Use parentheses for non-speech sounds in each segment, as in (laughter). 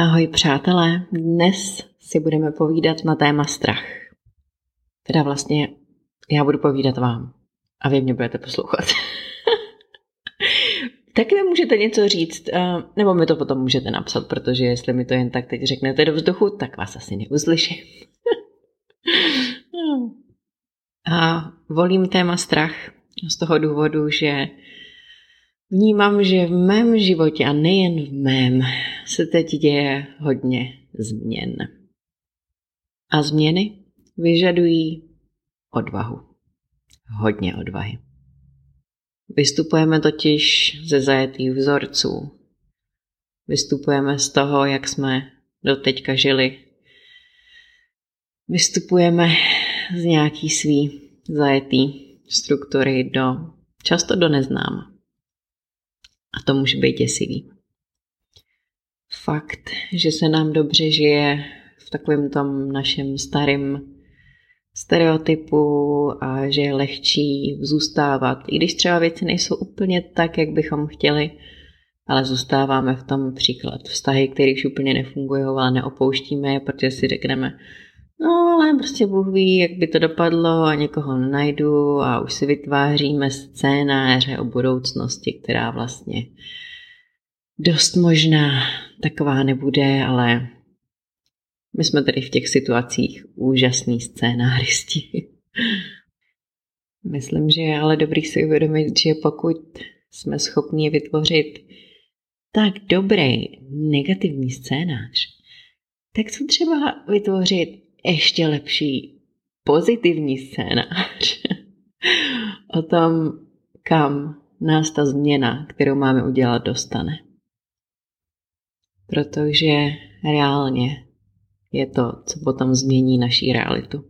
Ahoj přátelé, dnes si budeme povídat na téma strach. Teda vlastně já budu povídat vám a vy mě budete poslouchat. (laughs) tak mi můžete něco říct, nebo mi to potom můžete napsat, protože jestli mi to jen tak teď řeknete do vzduchu, tak vás asi neuslyším. (laughs) a volím téma strach z toho důvodu, že Vnímám, že v mém životě a nejen v mém se teď děje hodně změn. A změny vyžadují odvahu. Hodně odvahy. Vystupujeme totiž ze zajetých vzorců. Vystupujeme z toho, jak jsme doteďka žili. Vystupujeme z nějaký svý zajetý struktury do často do neznáma. A to může být děsivý. Fakt, že se nám dobře žije v takovém tom našem starém stereotypu a že je lehčí zůstávat, i když třeba věci nejsou úplně tak, jak bychom chtěli, ale zůstáváme v tom příklad vztahy, které už úplně nefungují, ale neopouštíme je, protože si řekneme, no ale prostě Bůh ví, jak by to dopadlo a někoho najdu a už si vytváříme scénáře o budoucnosti, která vlastně dost možná taková nebude, ale my jsme tady v těch situacích úžasný scénáristi. (laughs) Myslím, že je ale dobrý si uvědomit, že pokud jsme schopni vytvořit tak dobrý negativní scénář, tak co třeba vytvořit ještě lepší pozitivní scénář (laughs) o tom, kam nás ta změna, kterou máme udělat, dostane. Protože reálně je to, co potom změní naší realitu.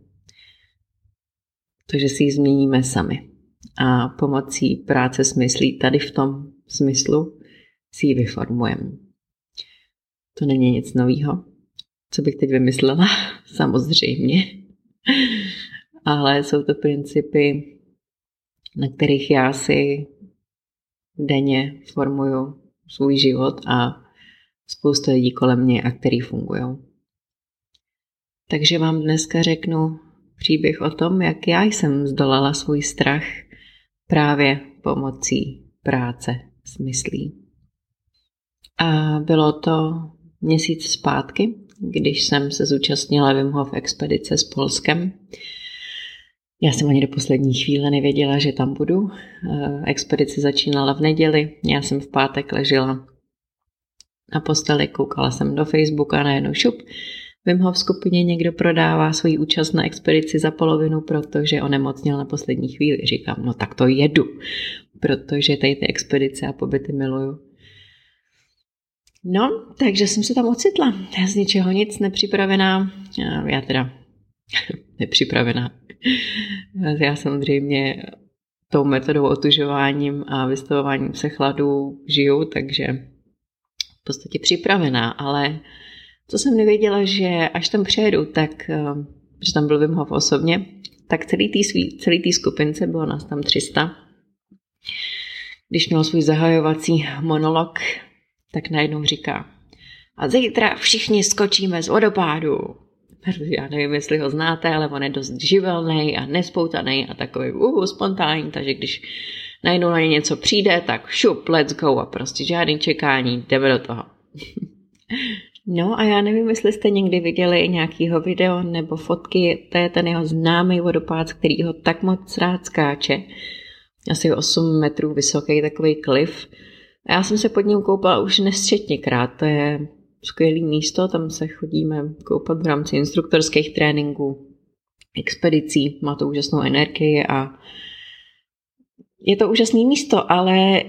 To, že si ji změníme sami. A pomocí práce smyslí tady v tom smyslu si ji vyformujeme. To není nic nového. Co bych teď vymyslela? (laughs) Samozřejmě. Ale jsou to principy, na kterých já si denně formuju svůj život a spousta lidí kolem mě a který fungují. Takže vám dneska řeknu příběh o tom, jak já jsem zdolala svůj strach právě pomocí práce s myslí. A bylo to měsíc zpátky, když jsem se zúčastnila Wim Hof expedice s Polskem. Já jsem ani do poslední chvíle nevěděla, že tam budu. Eh, expedice začínala v neděli, já jsem v pátek ležela na posteli, koukala jsem do Facebooka a najednou šup. Vím ho v skupině někdo prodává svoji účast na expedici za polovinu, protože onemocněl na poslední chvíli. Říkám, no tak to jedu, protože tady ty expedice a pobyty miluju. No, takže jsem se tam ocitla. Z ničeho nic, nepřipravená. Já teda (laughs) nepřipravená. Já samozřejmě tou metodou otužováním a vystavováním se chladu žiju, takže v podstatě připravená, ale co jsem nevěděla, že až tam přijedu, tak, eh, že tam byl Wim Hof osobně, tak celý tý, svý, celý tý skupince, bylo nás tam 300, když měl svůj zahajovací monolog, tak najednou říká, a zítra všichni skočíme z vodopádu. Já nevím, jestli ho znáte, ale on je dost živelný a nespoutaný a takový uh, spontánní, takže když najednou na ně něco přijde, tak šup, let's go a prostě žádný čekání, jdeme do toho. (laughs) no a já nevím, jestli jste někdy viděli nějakýho video nebo fotky, to je ten jeho známý vodopád, který ho tak moc rád skáče. Asi 8 metrů vysoký takový klif a já jsem se pod ním koupala už nesčetněkrát. To je skvělé místo, tam se chodíme koupat v rámci instruktorských tréninků, expedicí, má to úžasnou energii a je to úžasné místo, ale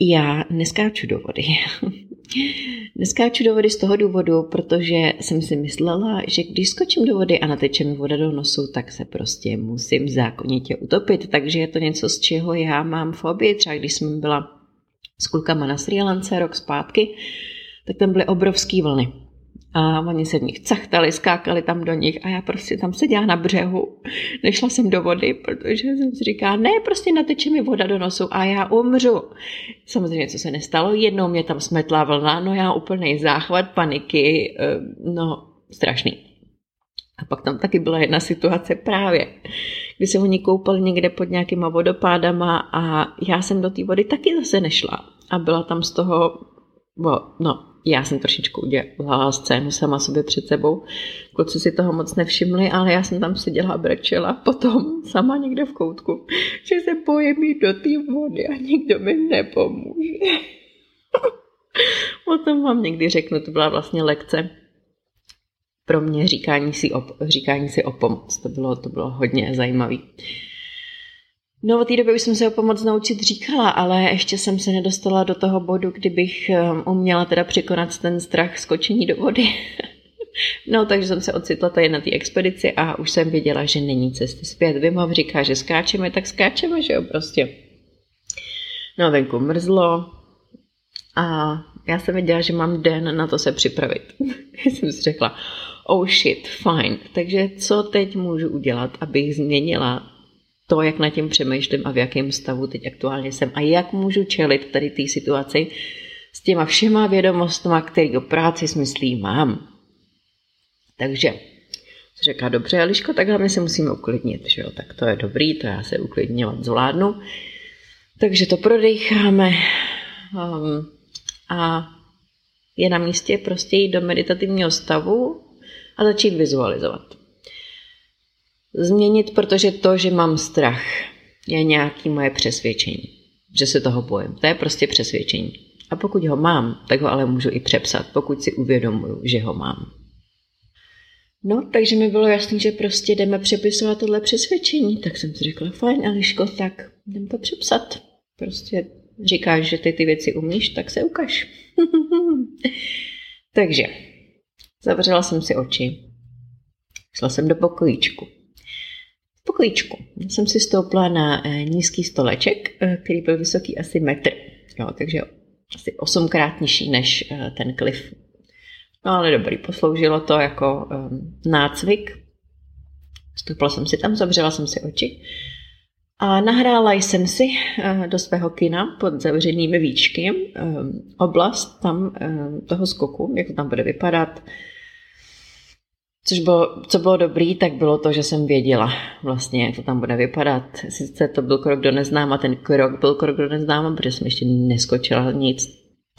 já neskáču do vody. (laughs) neskáču do vody z toho důvodu, protože jsem si myslela, že když skočím do vody a nateče mi voda do nosu, tak se prostě musím zákonitě utopit. Takže je to něco, z čeho já mám fobii. Třeba když jsem byla s klukama na Sri Lance rok zpátky, tak tam byly obrovské vlny. a oni se v nich cachtali, skákali tam do nich a já prostě tam seděla na břehu. Nešla jsem do vody, protože jsem si říká, ne, prostě nateče mi voda do nosu a já umřu. Samozřejmě, co se nestalo, jednou mě tam smetla vlna, no já úplný záchvat paniky, eh, no strašný. A pak tam taky byla jedna situace právě, kdy se oni koupali někde pod nějakýma vodopádama a já jsem do té vody taky zase nešla. A byla tam z toho, no, já jsem trošičku udělala scénu sama sobě před sebou. Kluci si toho moc nevšimli, ale já jsem tam seděla a brečela potom sama někde v koutku, že se bojím jít do té vody a nikdo mi nepomůže. (laughs) o tom vám někdy řeknu, to byla vlastně lekce pro mě říkání si o, říkání si o pomoc. To bylo, to bylo hodně zajímavé. No, od té doby už jsem se o pomoc naučit říkala, ale ještě jsem se nedostala do toho bodu, kdybych um, uměla teda překonat ten strach skočení do vody. (laughs) no, takže jsem se ocitla tady na té expedici a už jsem věděla, že není cesty zpět. Vimov říká, že skáčeme, tak skáčeme, že jo, prostě. No, venku mrzlo a já jsem věděla, že mám den na to se připravit. (laughs) jsem si řekla, oh shit, fine. Takže co teď můžu udělat, abych změnila to, jak na tím přemýšlím a v jakém stavu teď aktuálně jsem a jak můžu čelit tady té situaci s těma všema vědomostma, které o práci smyslí mám. Takže říká, dobře, Eliško, takhle my se musíme uklidnit, že jo? tak to je dobrý, to já se uklidňovat zvládnu. Takže to prodejcháme um, a je na místě prostě jít do meditativního stavu a začít vizualizovat změnit, protože to, že mám strach, je nějaký moje přesvědčení, že se toho bojím. To je prostě přesvědčení. A pokud ho mám, tak ho ale můžu i přepsat, pokud si uvědomuju, že ho mám. No, takže mi bylo jasné, že prostě jdeme přepisovat tohle přesvědčení. Tak jsem si řekla, fajn, Eliško, tak jdem to přepsat. Prostě říkáš, že ty ty věci umíš, tak se ukaž. (laughs) takže zavřela jsem si oči. Šla jsem do pokojíčku pokojíčku. Jsem si stoupla na eh, nízký stoleček, eh, který byl vysoký asi metr. Jo, takže asi osmkrát nižší než eh, ten klif. No ale dobrý, posloužilo to jako um, nácvik. Stoupla jsem si tam, zavřela jsem si oči a nahrála jsem si do svého kina pod zavřenými víčky um, oblast tam um, toho skoku, jak to tam bude vypadat, Což bylo, co bylo dobrý, tak bylo to, že jsem věděla vlastně, jak to tam bude vypadat. Sice to byl krok do neznáma, ten krok byl krok do neznáma, protože jsem ještě neskočila nic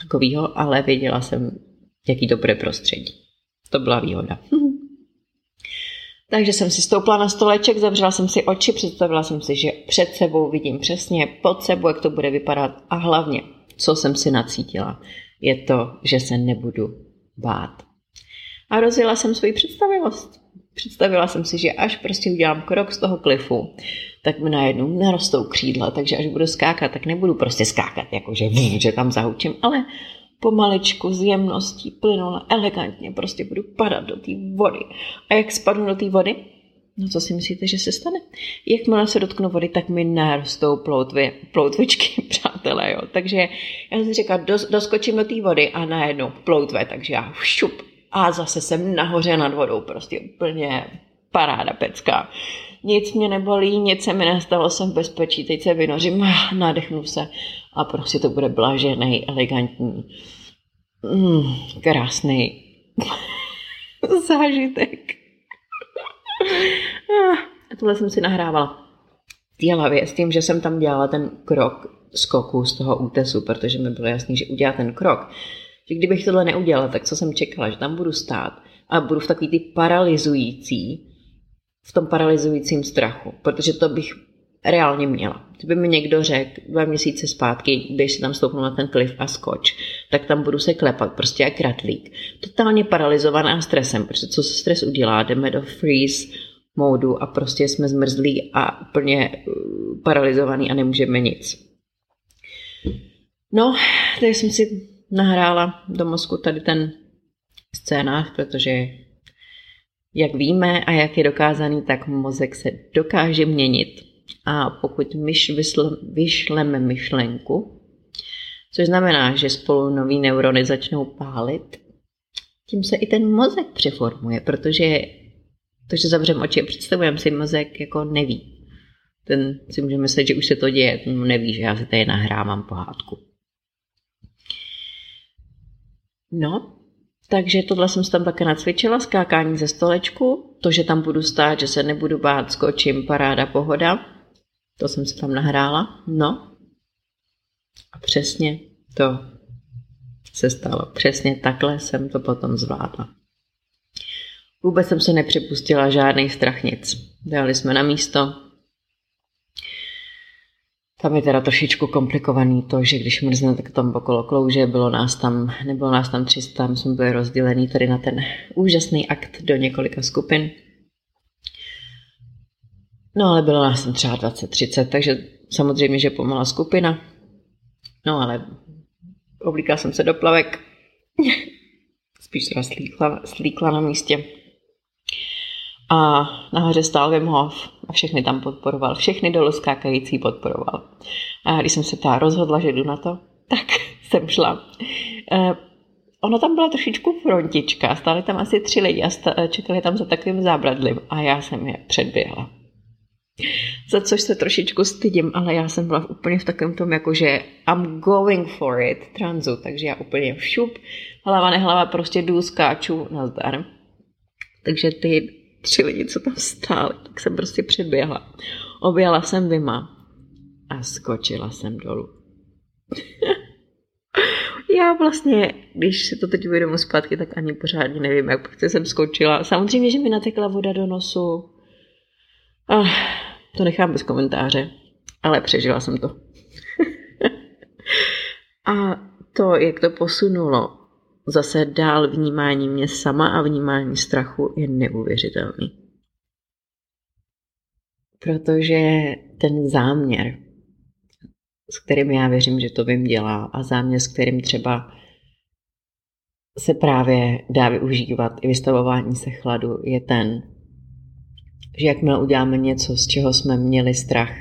takového, ale věděla jsem, jaký to bude prostředí. To byla výhoda. (laughs) Takže jsem si stoupla na stoleček, zavřela jsem si oči, představila jsem si, že před sebou vidím přesně pod sebou, jak to bude vypadat a hlavně, co jsem si nacítila, je to, že se nebudu bát a rozjela jsem svoji představivost. Představila jsem si, že až prostě udělám krok z toho klifu, tak mi najednou narostou křídla, takže až budu skákat, tak nebudu prostě skákat, jakože že tam zahučím, ale pomaličku, s jemností, plynule, elegantně prostě budu padat do té vody. A jak spadnu do té vody, No co si myslíte, že se stane? Jakmile se dotknu vody, tak mi narostou ploutvy, ploutvičky, (laughs) přátelé, jo. Takže já jsem říkala, dos, doskočím do té vody a najednou ploutve, takže já šup, a zase jsem nahoře nad vodou, prostě úplně paráda pecka. Nic mě nebolí, nic se mi nestalo, jsem v bezpečí, teď se vynořím, nádechnu se a prostě to bude blažený, elegantní, mm, krásný (laughs) zážitek. (laughs) A tohle jsem si nahrávala v té hlavě s tím, že jsem tam dělala ten krok skoku z toho útesu, protože mi bylo jasný, že udělá ten krok že kdybych tohle neudělala, tak co jsem čekala, že tam budu stát a budu v takový ty paralizující, v tom paralizujícím strachu, protože to bych reálně měla. Kdyby mi někdo řekl dva měsíce zpátky, běž si tam stoupnu na ten klif a skoč, tak tam budu se klepat, prostě jak ratlík. Totálně paralizovaná stresem, protože co se stres udělá, jdeme do freeze módu a prostě jsme zmrzlí a úplně uh, paralizovaný a nemůžeme nic. No, tady jsem si nahrála do mozku tady ten scénář, protože jak víme a jak je dokázaný, tak mozek se dokáže měnit. A pokud myš vysl, vyšleme myšlenku, což znamená, že spolu nový neurony začnou pálit, tím se i ten mozek přeformuje, protože to, že zavřeme oči a představujeme si, mozek jako neví. Ten si může myslet, že už se to děje, ten neví, že já si tady nahrávám pohádku. No, takže tohle jsem se tam také nacvičila, skákání ze stolečku, to, že tam budu stát, že se nebudu bát, skočím, paráda, pohoda. To jsem se tam nahrála. No. A přesně to se stalo. Přesně takhle jsem to potom zvládla. Vůbec jsem se nepřipustila žádný strach nic. Dali jsme na místo. Tam je teda trošičku komplikovaný to, že když mrzne, tak tam okolo klouže, bylo nás tam, nebylo nás tam 300, jsme byli rozdělený tady na ten úžasný akt do několika skupin. No ale bylo nás tam třeba 20-30, takže samozřejmě, že pomalá skupina. No ale oblíkala jsem se do plavek. (laughs) Spíš teda slíkla, slíkla na místě. A nahoře stál Wim Hof a všechny tam podporoval. Všechny dolů skákající podporoval. A když jsem se ta rozhodla, že jdu na to, tak (laughs) jsem šla. Eh, ono tam byla trošičku frontička, stály tam asi tři lidi a čekali tam za takovým zábradlím a já jsem je předběhla. Za což se trošičku stydím, ale já jsem byla úplně v takovém tom, jako že I'm going for it, transu, takže já úplně šup, hlava nehlava, prostě jdu, skáču, nazdar. Takže ty tři lidi, co tam stáli, tak jsem prostě předběhla. Objela jsem Vima a skočila jsem dolů. (laughs) já vlastně, když se to teď uvědomu zpátky, tak ani pořádně nevím, jak prostě jsem skočila. Samozřejmě, že mi natekla voda do nosu. Ah, to nechám bez komentáře, ale přežila jsem to. (laughs) a to, jak to posunulo zase dál vnímání mě sama a vnímání strachu je neuvěřitelný. Protože ten záměr, s kterým já věřím, že to vím dělá a záměr, s kterým třeba se právě dá využívat i vystavování se chladu, je ten, že jakmile uděláme něco, z čeho jsme měli strach,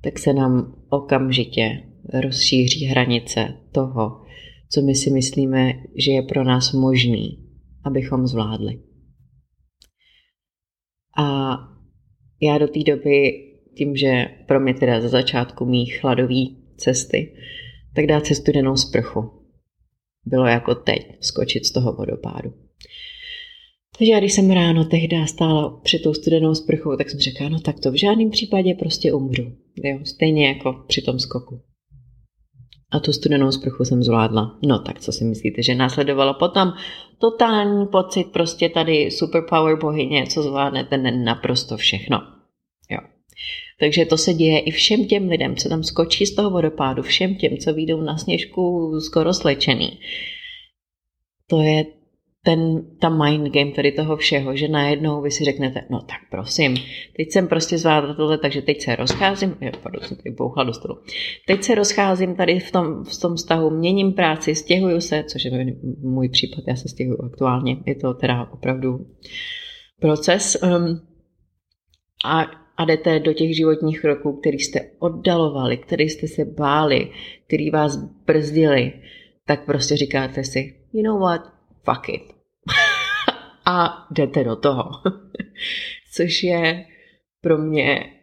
tak se nám okamžitě rozšíří hranice toho, co my si myslíme, že je pro nás možný, abychom zvládli. A já do té doby, tím, že pro mě teda za začátku mý chladový cesty, tak dát se studenou sprchu. Bylo jako teď skočit z toho vodopádu. Takže já když jsem ráno tehdy stála před tou studenou sprchou, tak jsem řekla, no tak to v žádném případě prostě umřu. Jo? Stejně jako při tom skoku. A tu studenou sprchu jsem zvládla. No tak co si myslíte, že následovalo potom totální pocit prostě tady superpower bohyně, co zvládnete naprosto všechno. Jo. Takže to se děje i všem těm lidem, co tam skočí z toho vodopádu, všem těm, co výjdou na sněžku skoro slečený. To je ten, ta mind game tady toho všeho, že najednou vy si řeknete, no tak prosím, teď jsem prostě zvládla tohle, takže teď se rozcházím, jo, pardon, jsem tady bouchla do stolu, teď se rozcházím tady v tom, v tom vztahu, měním práci, stěhuju se, což je můj případ, já se stěhuju aktuálně, je to teda opravdu proces um, a, a jdete do těch životních kroků, který jste oddalovali, který jste se báli, který vás brzdili, tak prostě říkáte si, you know what, fuck it, a jdete do toho. (laughs) Což je pro mě,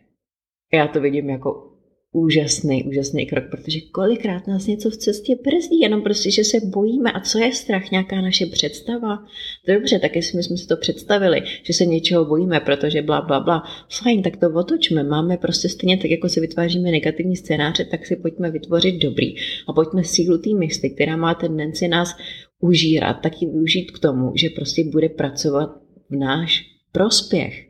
já to vidím jako úžasný, úžasný krok, protože kolikrát nás něco v cestě brzdí, jenom prostě, že se bojíme. A co je strach? Nějaká naše představa? Dobře, tak jestli my jsme si to představili, že se něčeho bojíme, protože bla, bla, bla, fajn, tak to otočme. Máme prostě stejně tak, jako si vytváříme negativní scénáře, tak si pojďme vytvořit dobrý. A pojďme sílu té mysli, která má tendenci nás užírat, tak ji využít k tomu, že prostě bude pracovat v náš prospěch.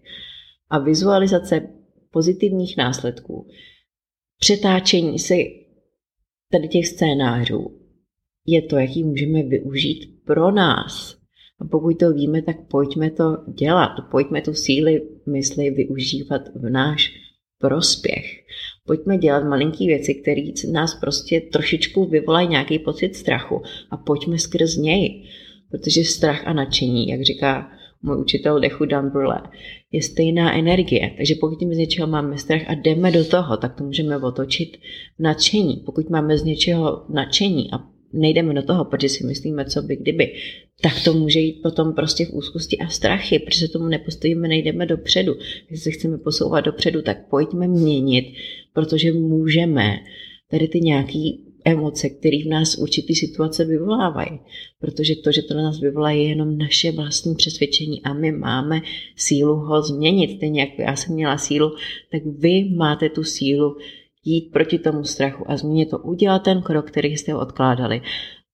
A vizualizace pozitivních následků, přetáčení si tady těch scénářů je to, jaký můžeme využít pro nás. A pokud to víme, tak pojďme to dělat. Pojďme tu síly mysli využívat v náš prospěch. Pojďme dělat malinký věci, které nás prostě trošičku vyvolají nějaký pocit strachu a pojďme skrz něj. Protože strach a nadšení, jak říká můj učitel Dechu Dan Brule, je stejná energie. Takže pokud my z něčeho máme strach a jdeme do toho, tak to můžeme otočit v nadšení. Pokud máme z něčeho nadšení a nejdeme do toho, protože si myslíme, co by kdyby, tak to může jít potom prostě v úzkosti a strachy, protože tomu nepostojíme, nejdeme dopředu. Když se chceme posouvat dopředu, tak pojďme měnit, protože můžeme tady ty nějaký emoce, které v nás určitý situace vyvolávají. Protože to, že to na nás vyvolá, je jenom naše vlastní přesvědčení a my máme sílu ho změnit. Stejně jako já jsem měla sílu, tak vy máte tu sílu jít proti tomu strachu a změnit to, udělat ten krok, který jste odkládali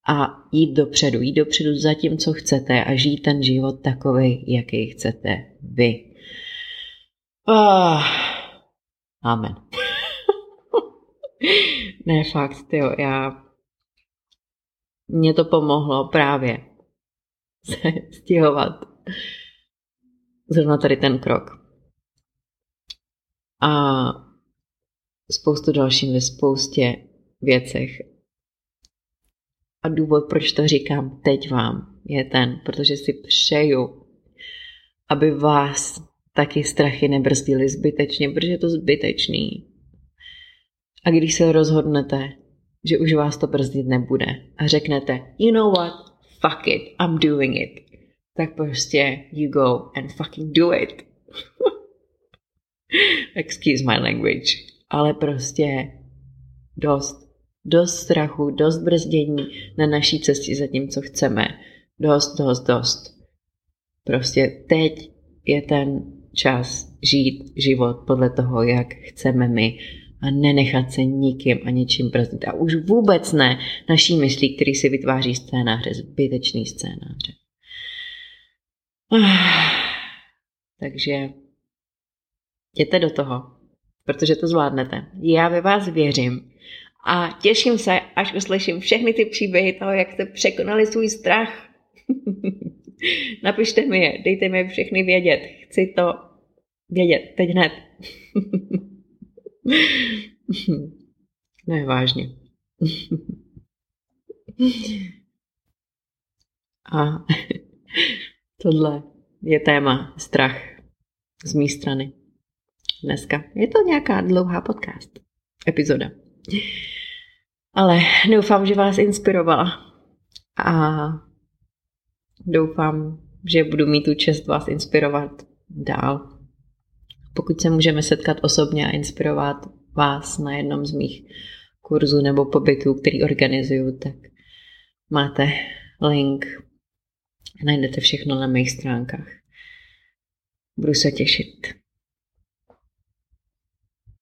a jít dopředu, jít dopředu za tím, co chcete a žít ten život takový, jaký chcete vy. Oh. Amen. (laughs) ne, fakt, jo, já... Mně to pomohlo právě (laughs) se stěhovat zrovna tady ten krok. A spoustu dalším ve spoustě věcech. A důvod, proč to říkám teď vám, je ten, protože si přeju, aby vás taky strachy nebrzdily zbytečně, protože je to zbytečný. A když se rozhodnete, že už vás to brzdit nebude a řeknete, you know what, fuck it, I'm doing it, tak prostě you go and fucking do it. (laughs) Excuse my language ale prostě dost. Dost strachu, dost brzdění na naší cestě za tím, co chceme. Dost, dost, dost. Prostě teď je ten čas žít život podle toho, jak chceme my a nenechat se nikým a ničím brzdit. A už vůbec ne naší myslí, který si vytváří scénáře, zbytečný scénáře. (sighs) Takže jděte do toho protože to zvládnete. Já ve vás věřím a těším se, až uslyším všechny ty příběhy toho, jak jste překonali svůj strach. (laughs) Napište mi je, dejte mi všechny vědět. Chci to vědět, teď hned. (laughs) ne, vážně. A tohle je téma strach z mé strany dneska. Je to nějaká dlouhá podcast, epizoda. Ale doufám, že vás inspirovala a doufám, že budu mít tu čest vás inspirovat dál. Pokud se můžeme setkat osobně a inspirovat vás na jednom z mých kurzů nebo pobytů, který organizuju, tak máte link. Najdete všechno na mých stránkách. Budu se těšit.